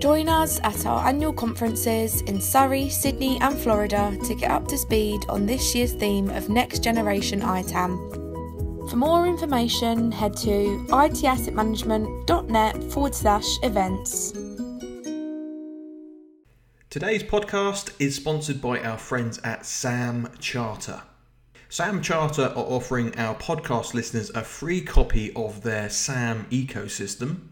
Join us at our annual conferences in Surrey, Sydney, and Florida to get up to speed on this year's theme of Next Generation ITAM. For more information, head to itassetmanagement.net forward slash events. Today's podcast is sponsored by our friends at Sam Charter. Sam Charter are offering our podcast listeners a free copy of their SAM ecosystem.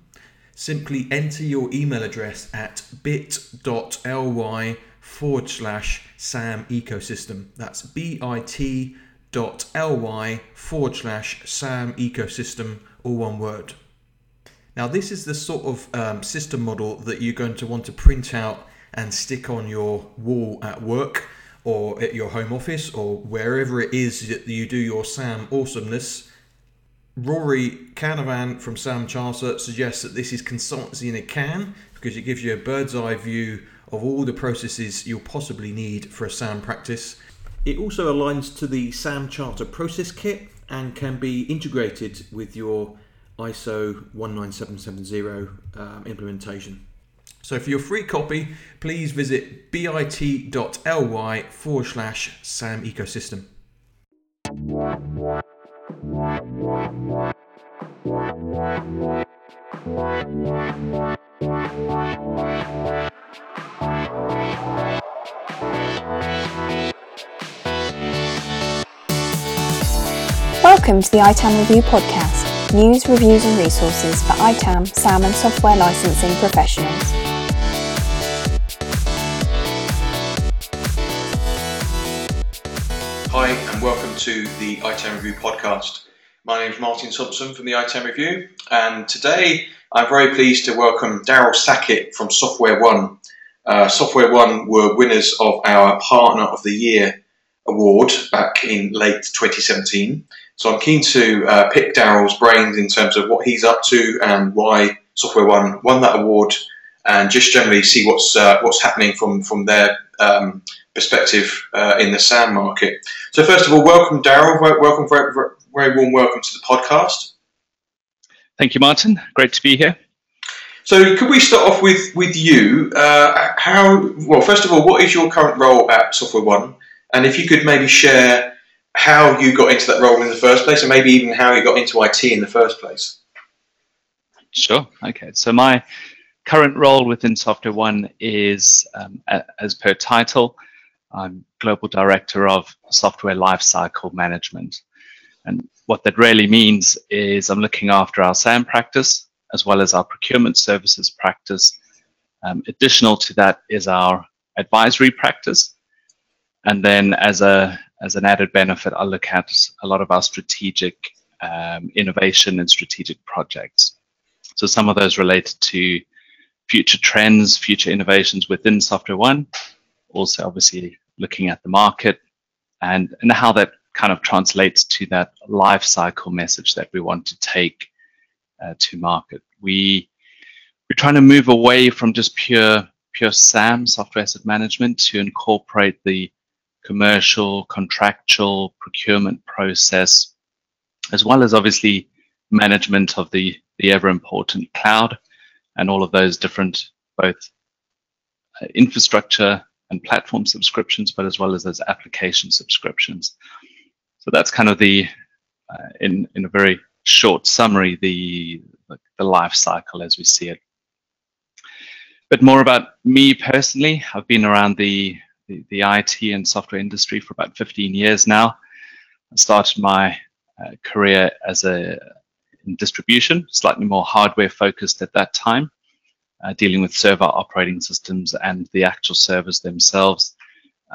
Simply enter your email address at bit.ly forward slash SAM ecosystem. That's bit.ly forward slash SAM ecosystem, all one word. Now, this is the sort of um, system model that you're going to want to print out and stick on your wall at work or at your home office or wherever it is that you do your SAM awesomeness. Rory Canavan from Sam Charter suggests that this is consultancy in a can because it gives you a bird's eye view of all the processes you'll possibly need for a SAM practice. It also aligns to the Sam Charter process kit and can be integrated with your ISO 19770 um, implementation. So for your free copy, please visit bit.ly forward slash SAM ecosystem. Welcome to the ITAM Review podcast, news, reviews and resources for ITAM, SAM and software licensing professionals. Hi, and welcome to the ITAM Review podcast. My name is Martin Thompson from the ITAM Review, and today I'm very pleased to welcome Darryl Sackett from Software One. Uh, Software One were winners of our Partner of the Year award back in late 2017. So I'm keen to uh, pick Darryl's brains in terms of what he's up to and why Software One won that award, and just generally see what's uh, what's happening from from their um, perspective uh, in the SAM market. So, first of all, welcome, Darryl. Welcome, very, very warm welcome to the podcast. Thank you, Martin. Great to be here. So, could we start off with with you? Uh, how well? First of all, what is your current role at Software One? And if you could maybe share how you got into that role in the first place, and maybe even how you got into IT in the first place. Sure. Okay. So my current role within Software One is, um, as per title, I'm Global Director of Software Lifecycle Management. And what that really means is I'm looking after our SAM practice as well as our procurement services practice. Um, additional to that is our advisory practice. And then as a as an added benefit, I look at a lot of our strategic um, innovation and strategic projects. So some of those related to future trends, future innovations within Software One, also obviously looking at the market and, and how that kind of translates to that life cycle message that we want to take uh, to market. We we're trying to move away from just pure pure SAM software asset management to incorporate the commercial, contractual procurement process, as well as obviously management of the the ever important cloud and all of those different both uh, infrastructure and platform subscriptions, but as well as those application subscriptions. So that's kind of the, uh, in in a very short summary, the the life cycle as we see it. But more about me personally, I've been around the, the, the IT and software industry for about 15 years now. I started my uh, career as a in distribution, slightly more hardware focused at that time uh, dealing with server operating systems and the actual servers themselves,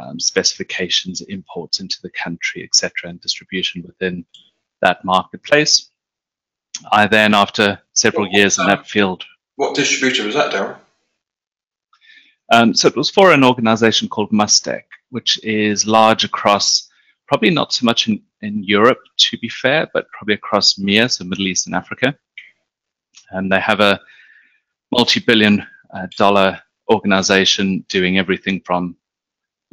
um, specifications, imports into the country, etc., and distribution within that marketplace. I then, after several what, years in that field, what distributor was that, Darren? Um, so it was for an organization called Mustek, which is large across probably not so much in, in Europe, to be fair, but probably across MEA, so Middle East and Africa. And they have a multi-billion uh, dollar organization doing everything from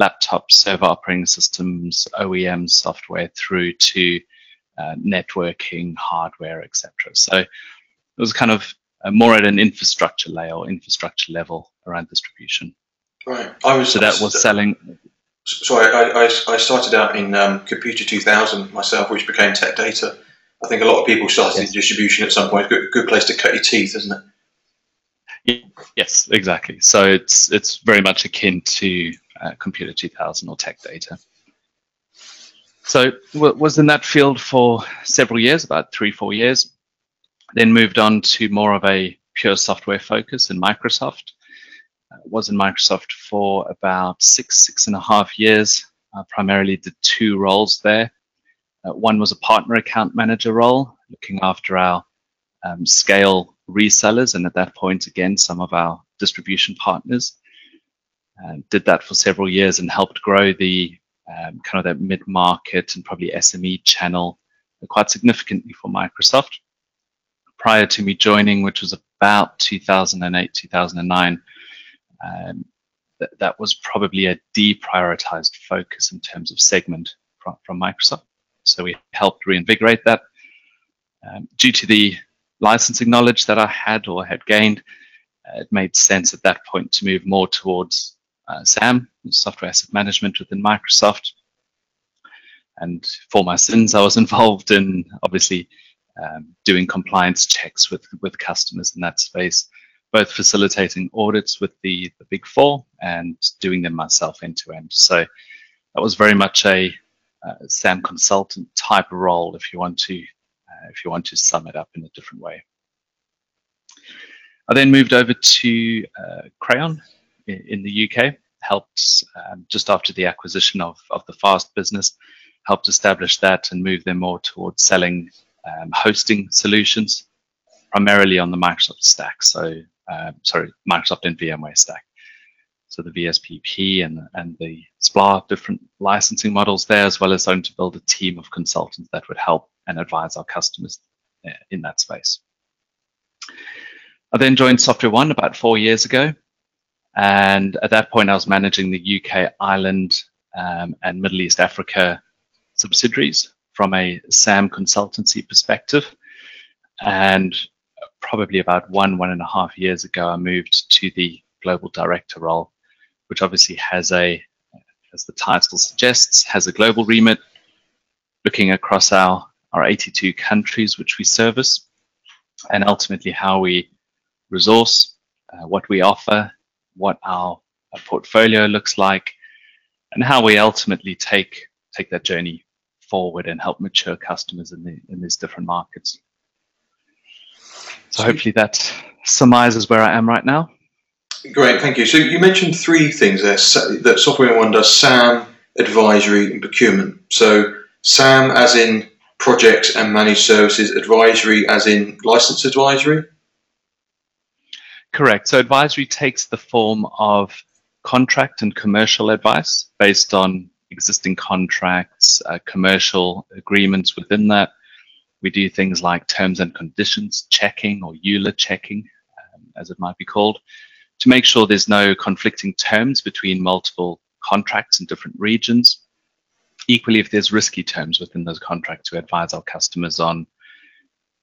laptops, server operating systems, OEM software through to uh, networking, hardware, etc. So it was kind of uh, more at an infrastructure layer or infrastructure level around distribution. Right. I was so that was selling. Sorry, I, I, I started out in um, Computer 2000 myself, which became Tech Data. I think a lot of people started yes. in distribution at some point. Good, good place to cut your teeth, isn't it? Yes, exactly. So it's it's very much akin to uh, Computer 2000 or Tech Data. So was in that field for several years, about three, four years. Then moved on to more of a pure software focus in Microsoft. Uh, was in Microsoft for about six, six and a half years. Uh, primarily did two roles there. Uh, one was a partner account manager role, looking after our um, scale resellers, and at that point, again, some of our distribution partners. Uh, did that for several years and helped grow the um, kind of that mid-market and probably SME channel quite significantly for Microsoft. Prior to me joining, which was about 2008, 2009, um, th that was probably a deprioritized focus in terms of segment from, from Microsoft. So we helped reinvigorate that. Um, due to the licensing knowledge that I had or had gained, uh, it made sense at that point to move more towards uh, SAM, software asset management within Microsoft. And for my sins, I was involved in obviously um, doing compliance checks with, with customers in that space, both facilitating audits with the, the big four and doing them myself end to end. So that was very much a uh, SAM consultant type role, if you want to, if you want to sum it up in a different way. I then moved over to uh, Crayon in, in the UK, helped um, just after the acquisition of, of the Fast business, helped establish that and move them more towards selling um, hosting solutions, primarily on the Microsoft stack. So, uh, sorry, Microsoft and VMware stack. So the VSPP and, and the SPLA different licensing models there, as well as going to build a team of consultants that would help and advise our customers uh, in that space. I then joined Software One about four years ago. And at that point, I was managing the UK, Ireland, um, and Middle East Africa subsidiaries from a SAM consultancy perspective. And probably about one, one and a half years ago, I moved to the global director role, which obviously has a, as the title suggests, has a global remit, looking across our, our 82 countries which we service, and ultimately how we resource, uh, what we offer, what our, our portfolio looks like, and how we ultimately take take that journey forward and help mature customers in the in these different markets. So hopefully that surmises where I am right now. Great, thank you. So you mentioned three things there that Software One does: SAM, advisory, and procurement. So SAM, as in projects and managed services, advisory, as in license advisory. Correct. So advisory takes the form of contract and commercial advice based on existing contracts, uh, commercial agreements within that. We do things like terms and conditions checking or EULA checking, um, as it might be called, to make sure there's no conflicting terms between multiple contracts in different regions. Equally, if there's risky terms within those contracts, we advise our customers on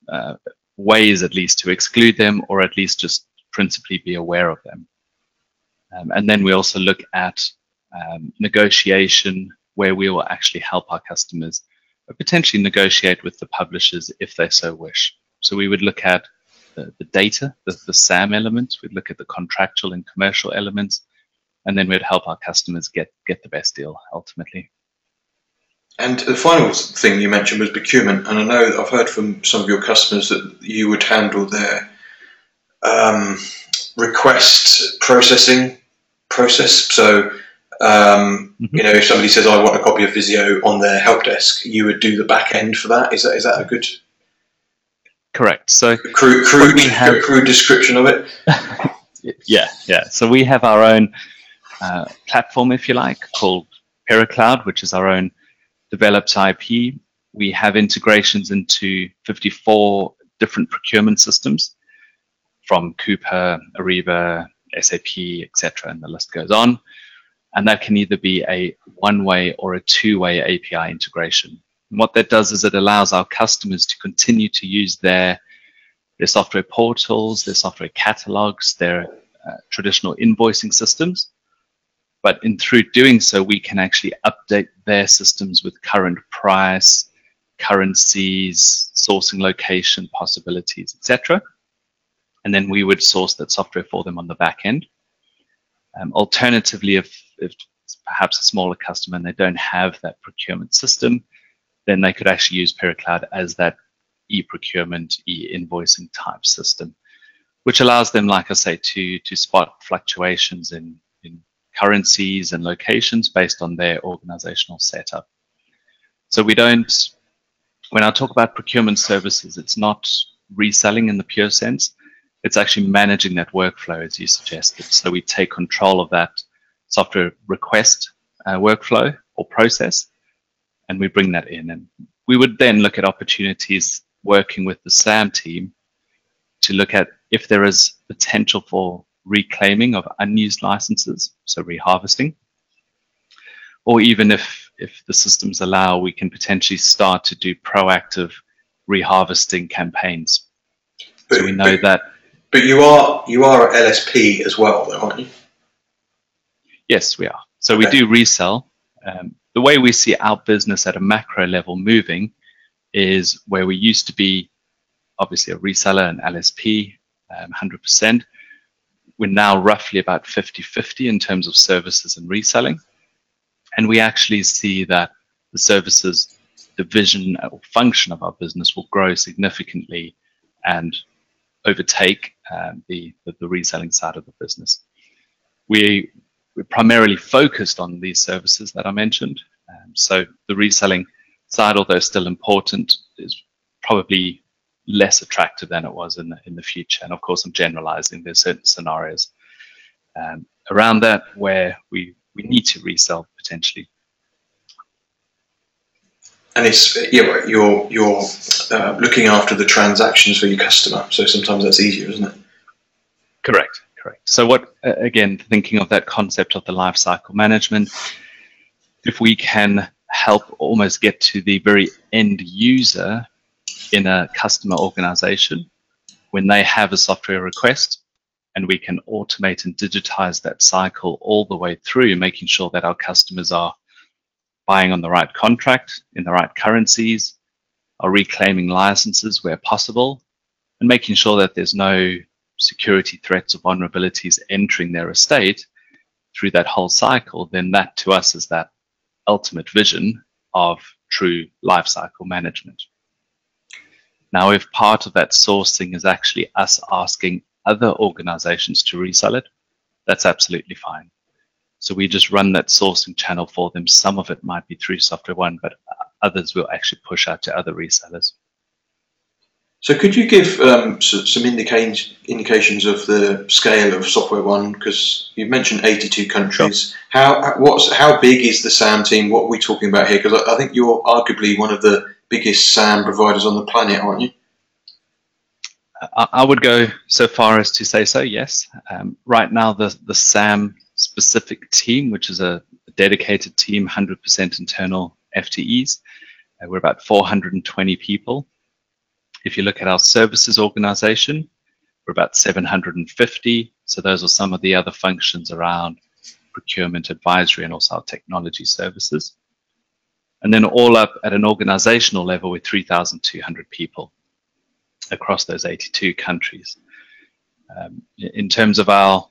uh, ways at least to exclude them or at least just principally be aware of them. Um, and then we also look at um, negotiation where we will actually help our customers potentially negotiate with the publishers if they so wish. So we would look at the, the data, the, the SAM elements, we'd look at the contractual and commercial elements, and then we'd help our customers get, get the best deal ultimately. And the final thing you mentioned was procurement, and I know I've heard from some of your customers that you would handle their um, request processing process. So, um, mm-hmm. you know, if somebody says, "I want a copy of Visio on their help desk," you would do the back end for that. Is that is that a good? Correct. So, crude, crude, have... crude description of it. yeah, yeah. So we have our own uh, platform, if you like, called PyraCloud, which is our own developed IP. We have integrations into 54 different procurement systems from Coupa, Ariba, SAP, etc., and the list goes on. And that can either be a one-way or a two-way API integration. And what that does is it allows our customers to continue to use their their software portals, their software catalogs, their uh, traditional invoicing systems. But in through doing so, we can actually update their systems with current price, currencies, sourcing location possibilities, etc. And then we would source that software for them on the back end. Um, alternatively, if, if perhaps a smaller customer and they don't have that procurement system, then they could actually use PyraCloud as that e-procurement, e-invoicing type system, which allows them, like I say, to to spot fluctuations in currencies and locations based on their organizational setup. So we don't, when I talk about procurement services, it's not reselling in the pure sense. It's actually managing that workflow as you suggested. So we take control of that software request uh, workflow or process and we bring that in. And we would then look at opportunities working with the SAM team to look at if there is potential for reclaiming of unused licenses, so reharvesting. Or even if, if the systems allow, we can potentially start to do proactive reharvesting campaigns. But, so we know but, that. But you are you are at LSP as well, though, aren't you? Yes, we are. So okay. we do resell. Um, the way we see our business at a macro level moving is where we used to be obviously a reseller and LSP, um, 100% we're now roughly about 50-50 in terms of services and reselling. And we actually see that the services division or function of our business will grow significantly and overtake um, the, the, the reselling side of the business. We we're primarily focused on these services that I mentioned. Um, so the reselling side, although still important, is probably less attractive than it was in the, in the future. And of course, I'm generalizing. There's certain scenarios um, around that where we, we need to resell potentially. And it's yeah, you're you're uh, looking after the transactions for your customer, so sometimes that's easier, isn't it? Correct, correct. So what again, thinking of that concept of the life cycle management, if we can help almost get to the very end user in a customer organization when they have a software request and we can automate and digitize that cycle all the way through, making sure that our customers are buying on the right contract in the right currencies, are reclaiming licenses where possible, and making sure that there's no security threats or vulnerabilities entering their estate through that whole cycle, then that to us is that ultimate vision of true lifecycle management. Now, if part of that sourcing is actually us asking other organizations to resell it, that's absolutely fine. So we just run that sourcing channel for them. Some of it might be through Software One, but others will actually push out to other resellers. So could you give um, some indications indications of the scale of Software One? Because you mentioned 82 countries. Sure. How what's how big is the SAM team? What are we talking about here? Because I, I think you're arguably one of the biggest SAM providers on the planet, aren't you? I would go so far as to say so, yes. Um, right now, the, the SAM specific team, which is a dedicated team, 100% internal FTEs, uh, we're about 420 people. If you look at our services organization, we're about 750. So those are some of the other functions around procurement advisory and also our technology services. And then all up at an organizational level with 3,200 people across those 82 countries. Um, in terms of our,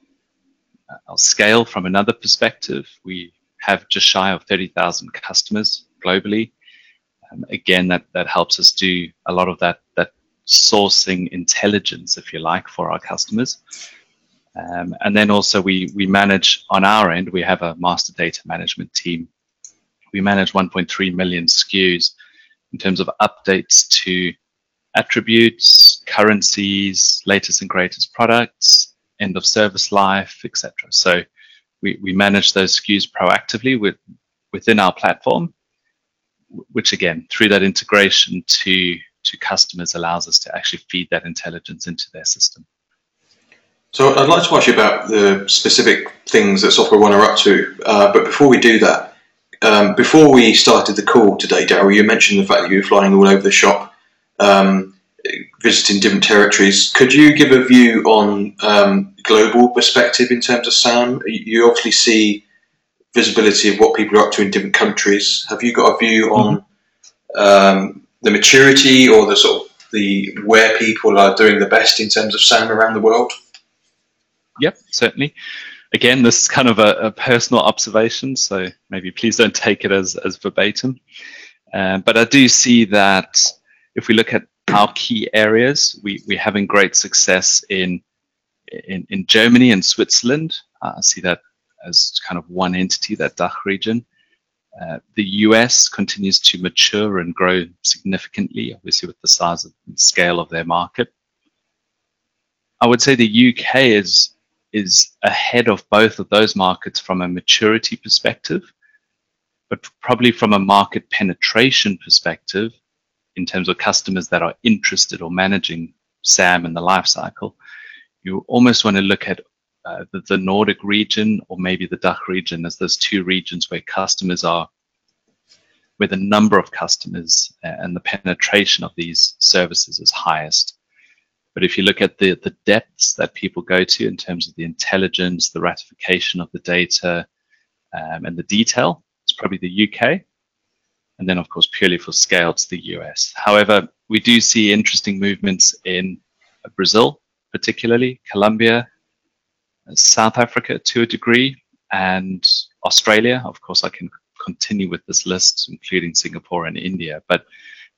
our scale from another perspective, we have just shy of 30,000 customers globally. Um, again, that, that helps us do a lot of that, that sourcing intelligence, if you like, for our customers. Um, and then also we, we manage on our end, we have a master data management team we manage 1.3 million SKUs in terms of updates to attributes, currencies, latest and greatest products, end of service life, etc. So we, we manage those SKUs proactively with, within our platform, which again, through that integration to, to customers allows us to actually feed that intelligence into their system. So I'd like to ask you about the specific things that Software One are up to, uh, but before we do that, um, before we started the call today, Darryl, you mentioned the fact that you were flying all over the shop. Um, visiting different territories. Could you give a view on um, global perspective in terms of SAM? You obviously see visibility of what people are up to in different countries. Have you got a view on mm-hmm. um, the maturity or the sort of the where people are doing the best in terms of SAM around the world? Yep, certainly. Again, this is kind of a, a personal observation, so maybe please don't take it as, as verbatim. Um, but I do see that if we look at our key areas, we, we're having great success in, in, in Germany and Switzerland. Uh, I see that as kind of one entity, that DACH region. Uh, the US continues to mature and grow significantly, obviously with the size and scale of their market. I would say the UK is is ahead of both of those markets from a maturity perspective, but probably from a market penetration perspective, in terms of customers that are interested or managing SAM in the life cycle, you almost want to look at uh, the, the, Nordic region or maybe the DACH region as those two regions where customers are, where the number of customers uh, and the penetration of these services is highest. But if you look at the, the depths that people go to in terms of the intelligence, the ratification of the data, um, and the detail, it's probably the UK. And then, of course, purely for scale, it's the US. However, we do see interesting movements in Brazil, particularly Colombia, South Africa to a degree, and Australia. Of course, I can continue with this list, including Singapore and India. But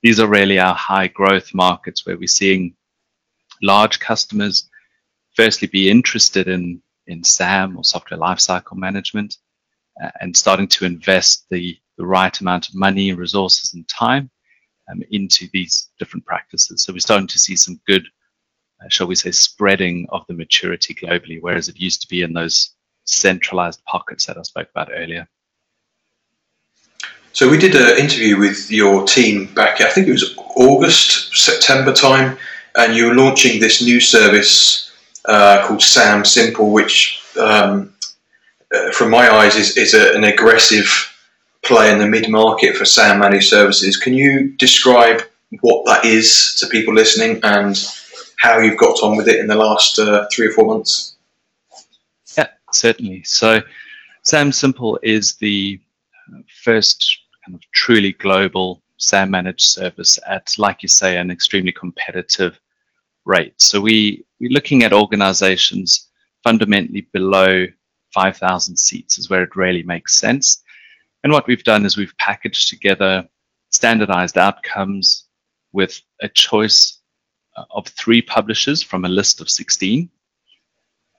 these are really our high growth markets where we're seeing large customers firstly be interested in, in SAM or software lifecycle management uh, and starting to invest the, the right amount of money, resources, and time um, into these different practices. So we're starting to see some good uh, shall we say, spreading of the maturity globally, whereas it used to be in those centralized pockets that I spoke about earlier. So we did an interview with your team back, I think it was August, September time, and you were launching this new service uh, called Sam Simple, which, um, uh, from my eyes, is, is a, an aggressive play in the mid market for SAM managed services. Can you describe what that is to people listening and how you've got on with it in the last uh, three or four months. Yeah, certainly. So, Sam Simple is the uh, first kind of truly global SAM managed service at, like you say, an extremely competitive rate. So we we're looking at organizations fundamentally below 5,000 seats is where it really makes sense. And what we've done is we've packaged together standardized outcomes with a choice of three publishers from a list of 16.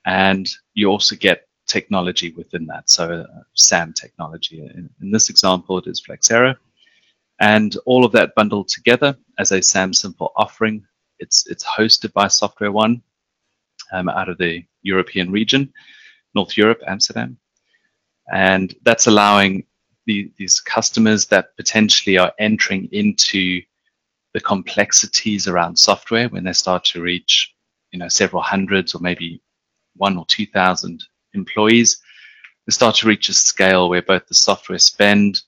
And you also get technology within that. So uh, SAM technology. In, in, this example, it is Flexera. And all of that bundled together as a SAM Simple offering. It's, it's hosted by SoftwareOne um, out of the European region, North Europe, Amsterdam. And that's allowing the, these customers that potentially are entering into the complexities around software when they start to reach, you know, several hundreds or maybe one or two thousand employees, they start to reach a scale where both the software spend,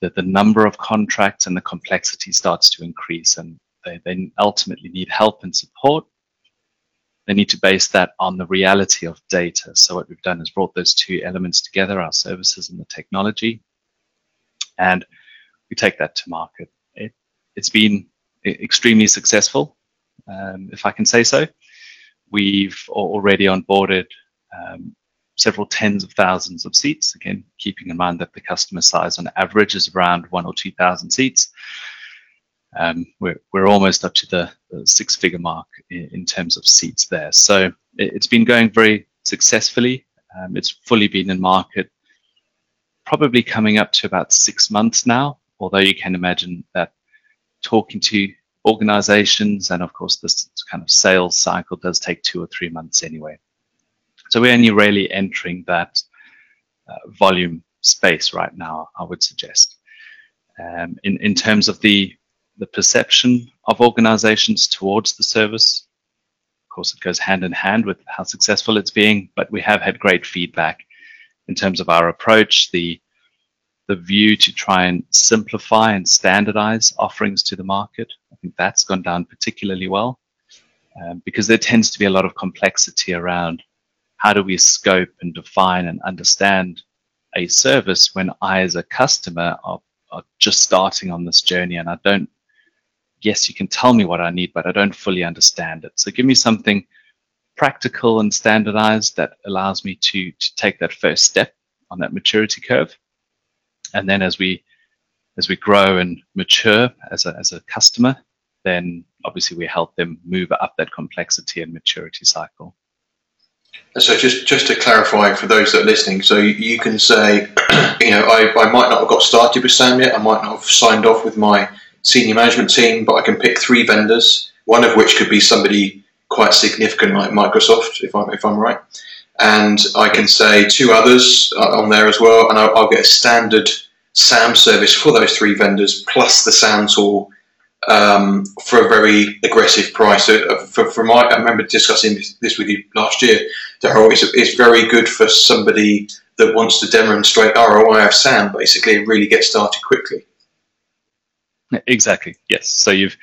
the, the number of contracts and the complexity starts to increase and they then ultimately need help and support. They need to base that on the reality of data. So what we've done is brought those two elements together, our services and the technology, and we take that to market it's been extremely successful, um, if I can say so. We've already onboarded um, several tens of thousands of seats, again, keeping in mind that the customer size on average is around one or 2,000 seats. Um, we're, we're almost up to the, the six figure mark in, in, terms of seats there. So it, has been going very successfully. Um, it's fully been in market, probably coming up to about six months now, although you can imagine that talking to organizations. And of course, this kind of sales cycle does take two or three months anyway. So we're only really entering that uh, volume space right now, I would suggest. Um, in, in terms of the, the perception of organizations towards the service, of course, it goes hand in hand with how successful it's being, but we have had great feedback in terms of our approach, the the view to try and simplify and standardize offerings to the market. I think that's gone down particularly well um, because there tends to be a lot of complexity around how do we scope and define and understand a service when I, as a customer, are, are just starting on this journey and I don't, yes, you can tell me what I need, but I don't fully understand it. So give me something practical and standardized that allows me to, to take that first step on that maturity curve. And then as we as we grow and mature as a, as a customer, then obviously we help them move up that complexity and maturity cycle. So just just to clarify for those that are listening, so you can say, you know, I, I might not have got started with SAM yet, I might not have signed off with my senior management team, but I can pick three vendors, one of which could be somebody quite significant like Microsoft, if I'm if I'm right, and I can say two others on there as well, and I'll, I'll get a standard SAM service for those three vendors plus the SAM tool um, for a very aggressive price. Uh, for, for my, I remember discussing this with you last year, Darryl. It's, it's very good for somebody that wants to demonstrate ROI of SAM, basically, and really get started quickly. Exactly. Yes. So you've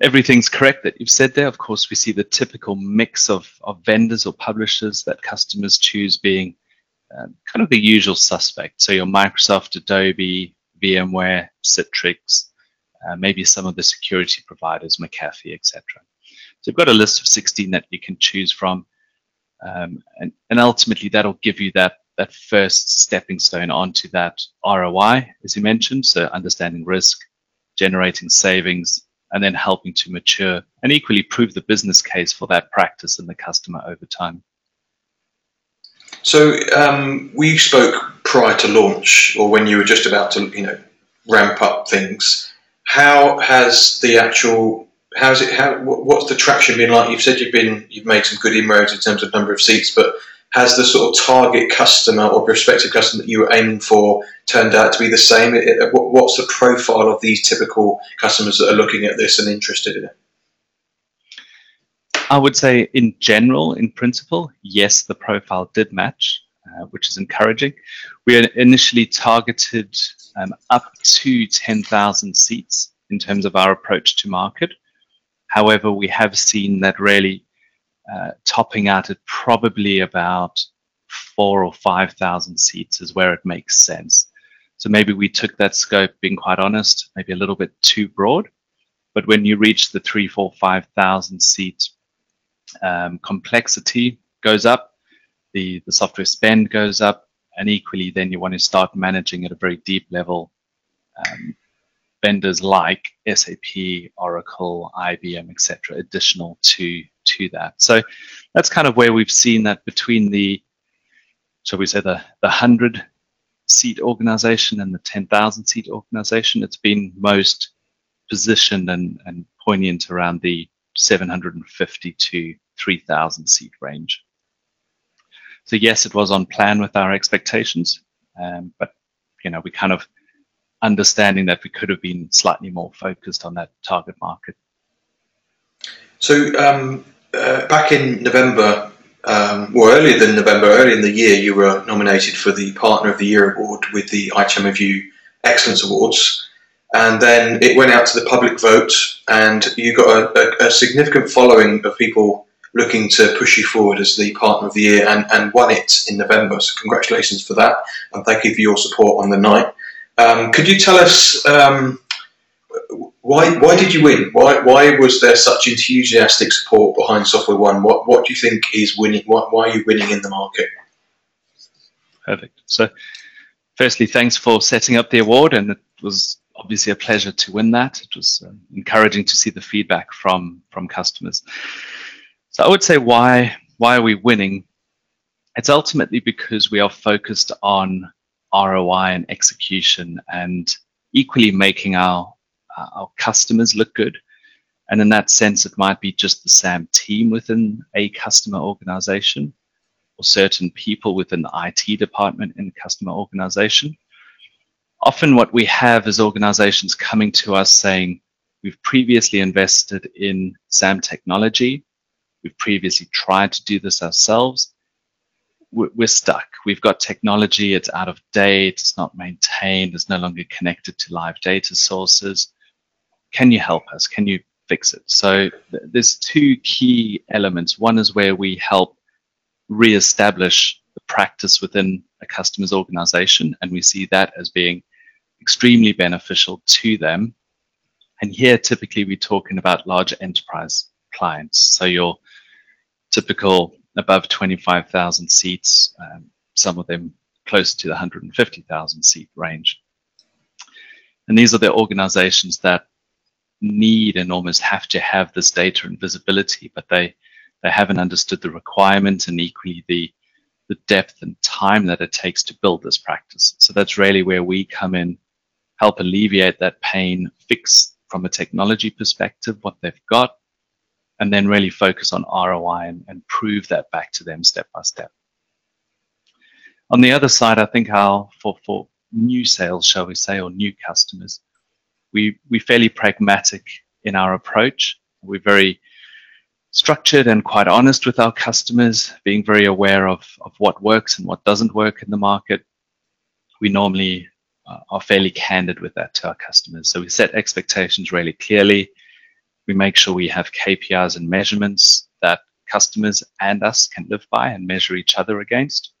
everything's correct that you've said there. Of course, we see the typical mix of, of vendors or publishers that customers choose being um, kind of the usual suspect. So your Microsoft, Adobe, VMware, Citrix, uh, maybe some of the security providers, McAfee, etc. So you've got a list of 16 that you can choose from. Um, and, and ultimately that'll give you that, that first stepping stone onto that ROI, as you mentioned. So understanding risk, generating savings, and then helping to mature and equally prove the business case for that practice and the customer over time. So um, we spoke prior to launch, or when you were just about to, you know, ramp up things. How has the actual how's it how what's the traction been like? You've said you've been you've made some good inroads in terms of number of seats, but has the sort of target customer or prospective customer that you were aiming for turned out to be the same? What's the profile of these typical customers that are looking at this and interested in it? I would say, in general, in principle, yes, the profile did match, uh, which is encouraging. We initially targeted um, up to 10,000 seats in terms of our approach to market. However, we have seen that really uh, topping out at probably about four or 5,000 seats is where it makes sense. So maybe we took that scope, being quite honest, maybe a little bit too broad. But when you reach the three, four, 5,000 seat um, complexity goes up, the, the software spend goes up, and equally then you want to start managing at a very deep level um, vendors like SAP, Oracle, IBM, etc., additional to to that. So that's kind of where we've seen that between the, shall we say, the the hundred seat organization and the ten thousand seat organization. It's been most positioned and and poignant around the 750 to 3,000 seat range. So yes, it was on plan with our expectations, um, but you know we kind of understanding that we could have been slightly more focused on that target market. So um, uh, back in November, um, or earlier than November, early in the year, you were nominated for the Partner of the Year award with the Review Excellence Awards. And then it went out to the public vote, and you got a, a, a significant following of people looking to push you forward as the Partner of the Year and, and won it in November. So, congratulations for that, and thank you for your support on the night. Um, could you tell us um, why why did you win? Why why was there such enthusiastic support behind Software One? What what do you think is winning? Why, why are you winning in the market? Perfect. So, firstly, thanks for setting up the award, and it was obviously a pleasure to win that. It was um, encouraging to see the feedback from from customers. So I would say why why are we winning? It's ultimately because we are focused on ROI and execution and equally making our Uh, our customers look good. And in that sense, it might be just the SAM team within a customer organization or certain people within the IT department in a customer organization. Often what we have is organizations coming to us saying, we've previously invested in SAM technology. We've previously tried to do this ourselves we're stuck. We've got technology, it's out of date, it's not maintained, it's no longer connected to live data sources. Can you help us? Can you fix it? So th- there's two key elements. One is where we help re-establish the practice within a customer's organization, and we see that as being extremely beneficial to them. And here, typically, we're talking about large enterprise clients. So your typical above 25,000 seats, um, some of them close to the 150,000 seat range. And these are the organizations that need and almost have to have this data and visibility, but they, they haven't understood the requirement and equally the, the depth and time that it takes to build this practice. So that's really where we come in, help alleviate that pain, fix from a technology perspective what they've got, and then really focus on ROI and, and prove that back to them step by step. On the other side, I think how for, for new sales, shall we say, or new customers, we, we're fairly pragmatic in our approach. We're very structured and quite honest with our customers, being very aware of, of what works and what doesn't work in the market. We normally uh, are fairly candid with that to our customers. So we set expectations really clearly. We make sure we have KPIs and measurements that customers and us can live by and measure each other against.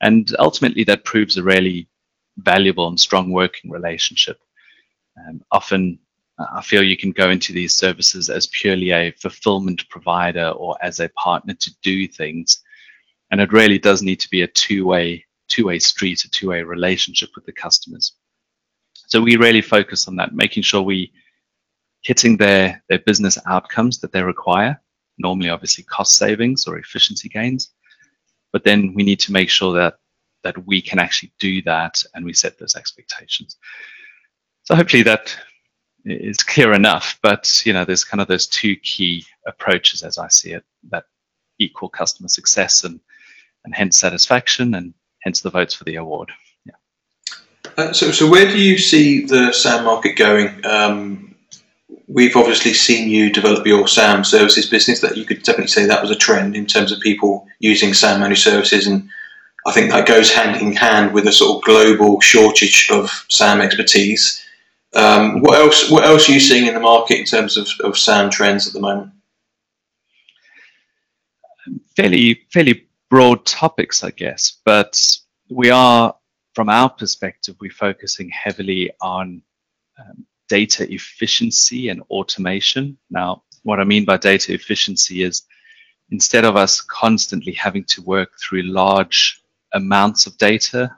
And ultimately, that proves a really valuable and strong working relationship. Um, often, uh, I feel you can go into these services as purely a fulfillment provider or as a partner to do things, and it really does need to be a two-way two-way street, a two-way relationship with the customers. So we really focus on that, making sure we hitting their their business outcomes that they require. Normally, obviously, cost savings or efficiency gains, but then we need to make sure that that we can actually do that and we set those expectations. So hopefully that is clear enough. But you know, there's kind of those two key approaches as I see it that equal customer success and and hence satisfaction and hence the votes for the award. Yeah. Uh, so, so where do you see the SAM market going? Um, we've obviously seen you develop your SAM services business. That you could definitely say that was a trend in terms of people using SAM managed services and I think that goes hand in hand with a sort of global shortage of SAM expertise. Um, what else? What else are you seeing in the market in terms of, of SAM trends at the moment? Fairly, fairly broad topics, I guess. But we are, from our perspective, we're focusing heavily on um, data efficiency and automation. Now, what I mean by data efficiency is instead of us constantly having to work through large amounts of data.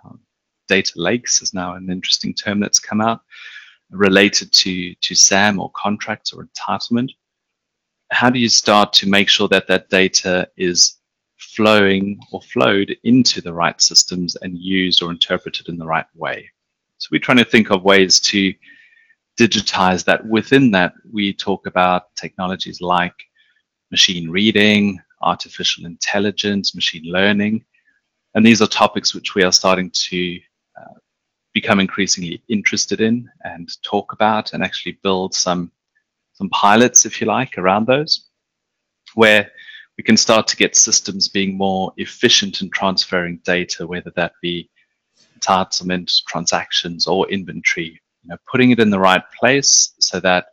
Data lakes is now an interesting term that's come out related to, to SAM or contracts or entitlement. How do you start to make sure that that data is flowing or flowed into the right systems and used or interpreted in the right way? So we're trying to think of ways to digitize that. Within that, we talk about technologies like machine reading, artificial intelligence, machine learning, and these are topics which we are starting to uh, become increasingly interested in and talk about and actually build some, some pilots, if you like, around those, where we can start to get systems being more efficient in transferring data, whether that be entitlement, transactions, or inventory. You know, putting it in the right place so that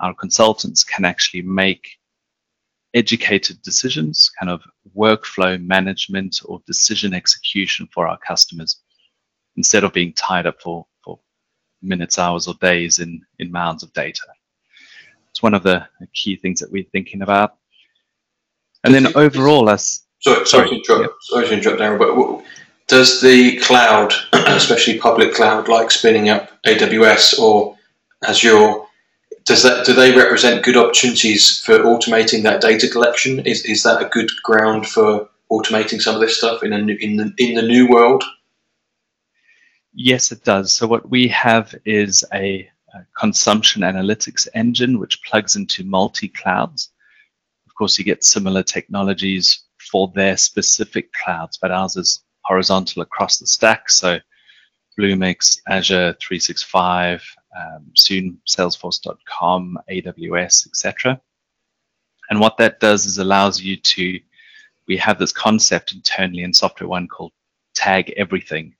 our consultants can actually make educated decisions, kind of workflow management or decision execution for our customers instead of being tied up for, for minutes, hours, or days in, in mounds of data. It's one of the key things that we're thinking about. And then overall, as sorry, sorry, to interrupt, sorry to interrupt, Darren, but does the cloud, especially public cloud, like spinning up AWS or Azure, does that do they represent good opportunities for automating that data collection? Is is that a good ground for automating some of this stuff in a new, in the in the new world? Yes, it does. So what we have is a, a consumption analytics engine which plugs into multi clouds. Of course, you get similar technologies for their specific clouds, but ours is horizontal across the stack. So Bluemix, Azure 365, um, soon Salesforce.com, AWS, etc. And what that does is allows you to, we have this concept internally in Software One called tag everything.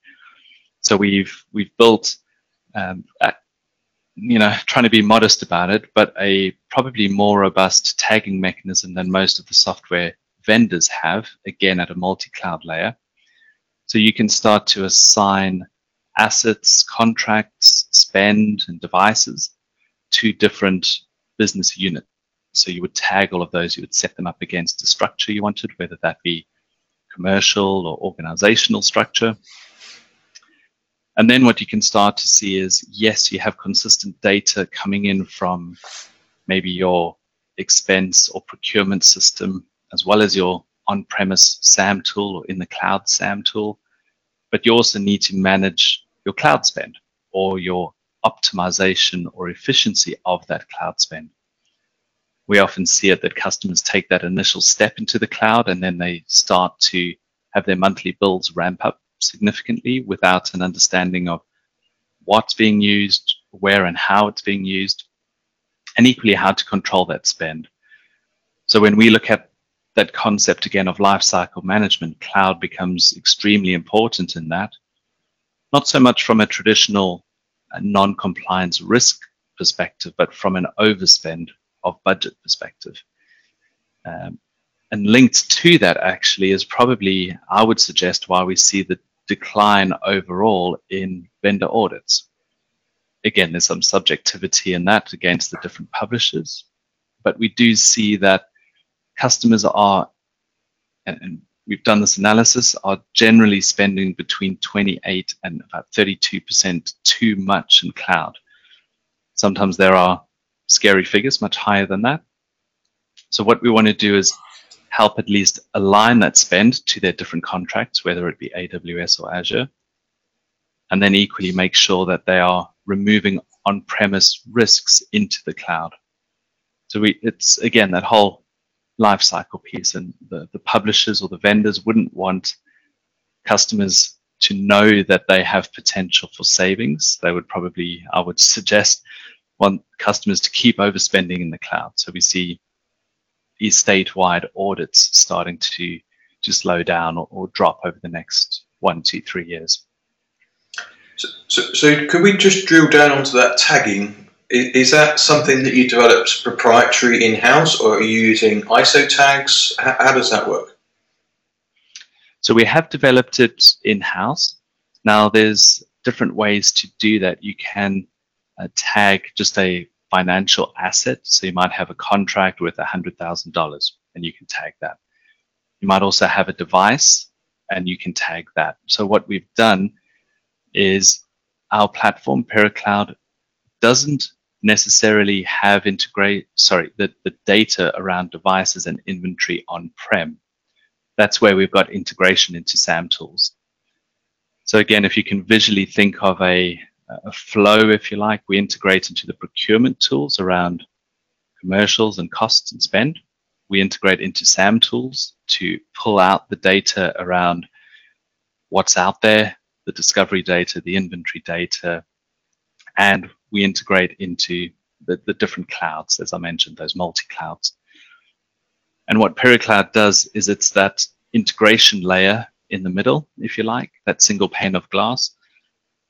So we've we've built um, you know, trying to be modest about it, but a probably more robust tagging mechanism than most of the software vendors have, again at a multi-cloud layer. So you can start to assign assets, contracts, spend, and devices to different business units. So you would tag all of those, you would set them up against a structure you wanted, whether that be commercial or organizational structure. And then what you can start to see is, yes, you have consistent data coming in from maybe your expense or procurement system, as well as your on-premise SAM tool or in the cloud SAM tool. But you also need to manage your cloud spend or your optimization or efficiency of that cloud spend. We often see it that customers take that initial step into the cloud and then they start to have their monthly bills ramp up significantly without an understanding of what's being used, where and how it's being used, and equally how to control that spend. So when we look at that concept again of lifecycle management, cloud becomes extremely important in that. Not so much from a traditional uh, non-compliance risk perspective, but from an overspend of budget perspective. Um, and linked to that actually is probably, I would suggest, why we see the decline overall in vendor audits. Again, there's some subjectivity in that against the different publishers, but we do see that customers are, and we've done this analysis, are generally spending between 28 and about 32% too much in cloud. Sometimes there are scary figures much higher than that. So what we want to do is help at least align that spend to their different contracts, whether it be AWS or Azure, and then equally make sure that they are removing on-premise risks into the cloud. So we, it's again that whole life cycle piece, and the, the publishers or the vendors wouldn't want customers to know that they have potential for savings. They would probably, I would suggest, want customers to keep overspending in the cloud. So we see these statewide audits starting to to slow down or, or drop over the next one, two, three years. So, so, so, could we just drill down onto that tagging? Is, is that something that you developed proprietary in house, or are you using ISO tags? How, how does that work? So we have developed it in house. Now there's different ways to do that. You can uh, tag just a financial asset. So you might have a contract with $100,000 and you can tag that. You might also have a device and you can tag that. So what we've done is our platform, PyraCloud, doesn't necessarily have integrate, sorry, the, the data around devices and inventory on-prem. That's where we've got integration into SAM tools. So again, if you can visually think of a, a flow, if you like. We integrate into the procurement tools around commercials and costs and spend. We integrate into SAM tools to pull out the data around what's out there, the discovery data, the inventory data, and we integrate into the, the different clouds, as I mentioned, those multi-clouds. And what PyraCloud does is it's that integration layer in the middle, if you like, that single pane of glass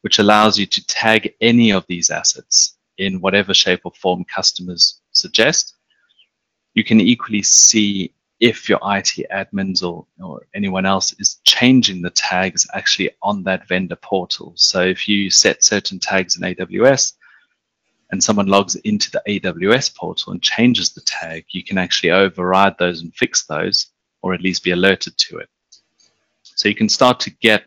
which allows you to tag any of these assets in whatever shape or form customers suggest. You can equally see if your IT admins or, or anyone else is changing the tags actually on that vendor portal. So if you set certain tags in AWS and someone logs into the AWS portal and changes the tag, you can actually override those and fix those or at least be alerted to it. So you can start to get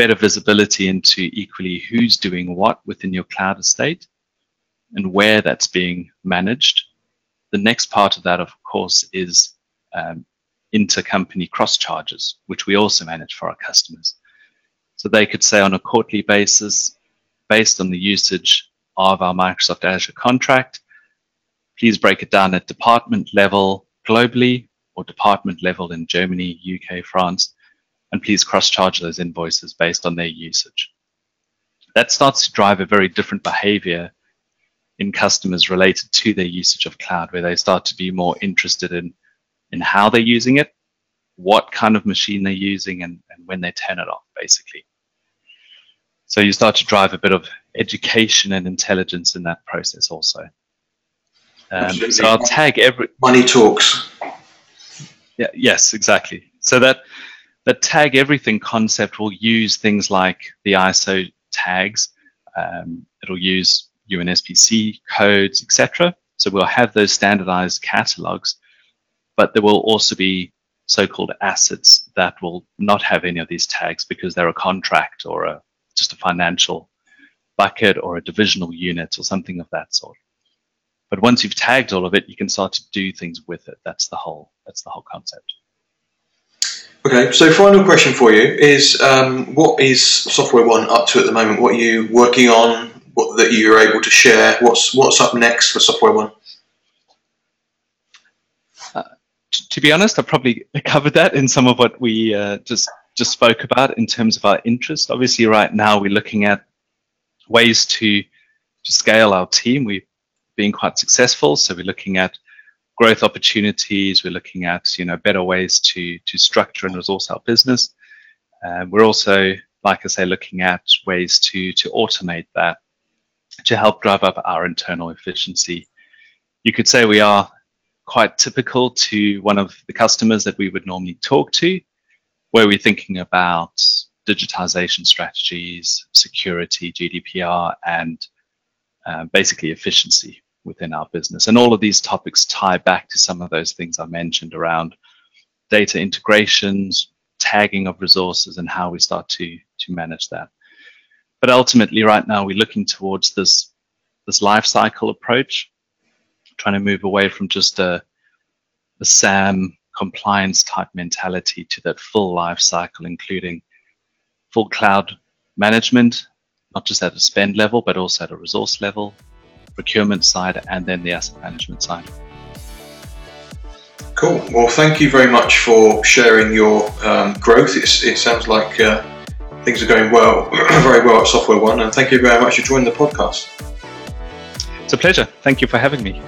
better visibility into equally who's doing what within your cloud estate and where that's being managed. The next part of that, of course, is um, intercompany cross charges, which we also manage for our customers. So they could say on a quarterly basis, based on the usage of our Microsoft Azure contract, please break it down at department level globally or department level in Germany, UK, France, and please cross-charge those invoices based on their usage. That starts to drive a very different behavior in customers related to their usage of cloud, where they start to be more interested in, in how they're using it, what kind of machine they're using, and, and when they turn it off, basically. So you start to drive a bit of education and intelligence in that process also. Um, so I'll tag every money talks. Yeah. Yes. Exactly. So that that tag everything concept will use things like the ISO tags. Um, it'll use UNSPSC codes, etc. So we'll have those standardized catalogs, but there will also be so-called assets that will not have any of these tags because they're a contract or a just a financial bucket or a divisional unit or something of that sort. But once you've tagged all of it, you can start to do things with it. That's the whole. That's the whole concept. Okay, so final question for you is: um, What is Software One up to at the moment? What are you working on? What that you're able to share? What's what's up next for Software One? Uh, to be honest, I probably covered that in some of what we uh, just just spoke about in terms of our interest. Obviously, right now we're looking at ways to to scale our team. We've been quite successful, so we're looking at growth opportunities. We're looking at you know better ways to to structure and resource our business. Um, we're also, like I say, looking at ways to to automate that to help drive up our internal efficiency. You could say we are quite typical to one of the customers that we would normally talk to, where we're thinking about digitization strategies, security, GDPR, and uh, basically efficiency within our business. And all of these topics tie back to some of those things I mentioned around data integrations, tagging of resources, and how we start to, to manage that. But ultimately, right now, we're looking towards this, this life cycle approach, trying to move away from just a, a SAM compliance type mentality to that full life cycle, including full cloud management, not just at a spend level, but also at a resource level, procurement side, and then the asset management side. Cool. Well, thank you very much for sharing your um, growth. It's, it sounds like uh, things are going well, very well at Software One, and thank you very much for joining the podcast. It's a pleasure. Thank you for having me.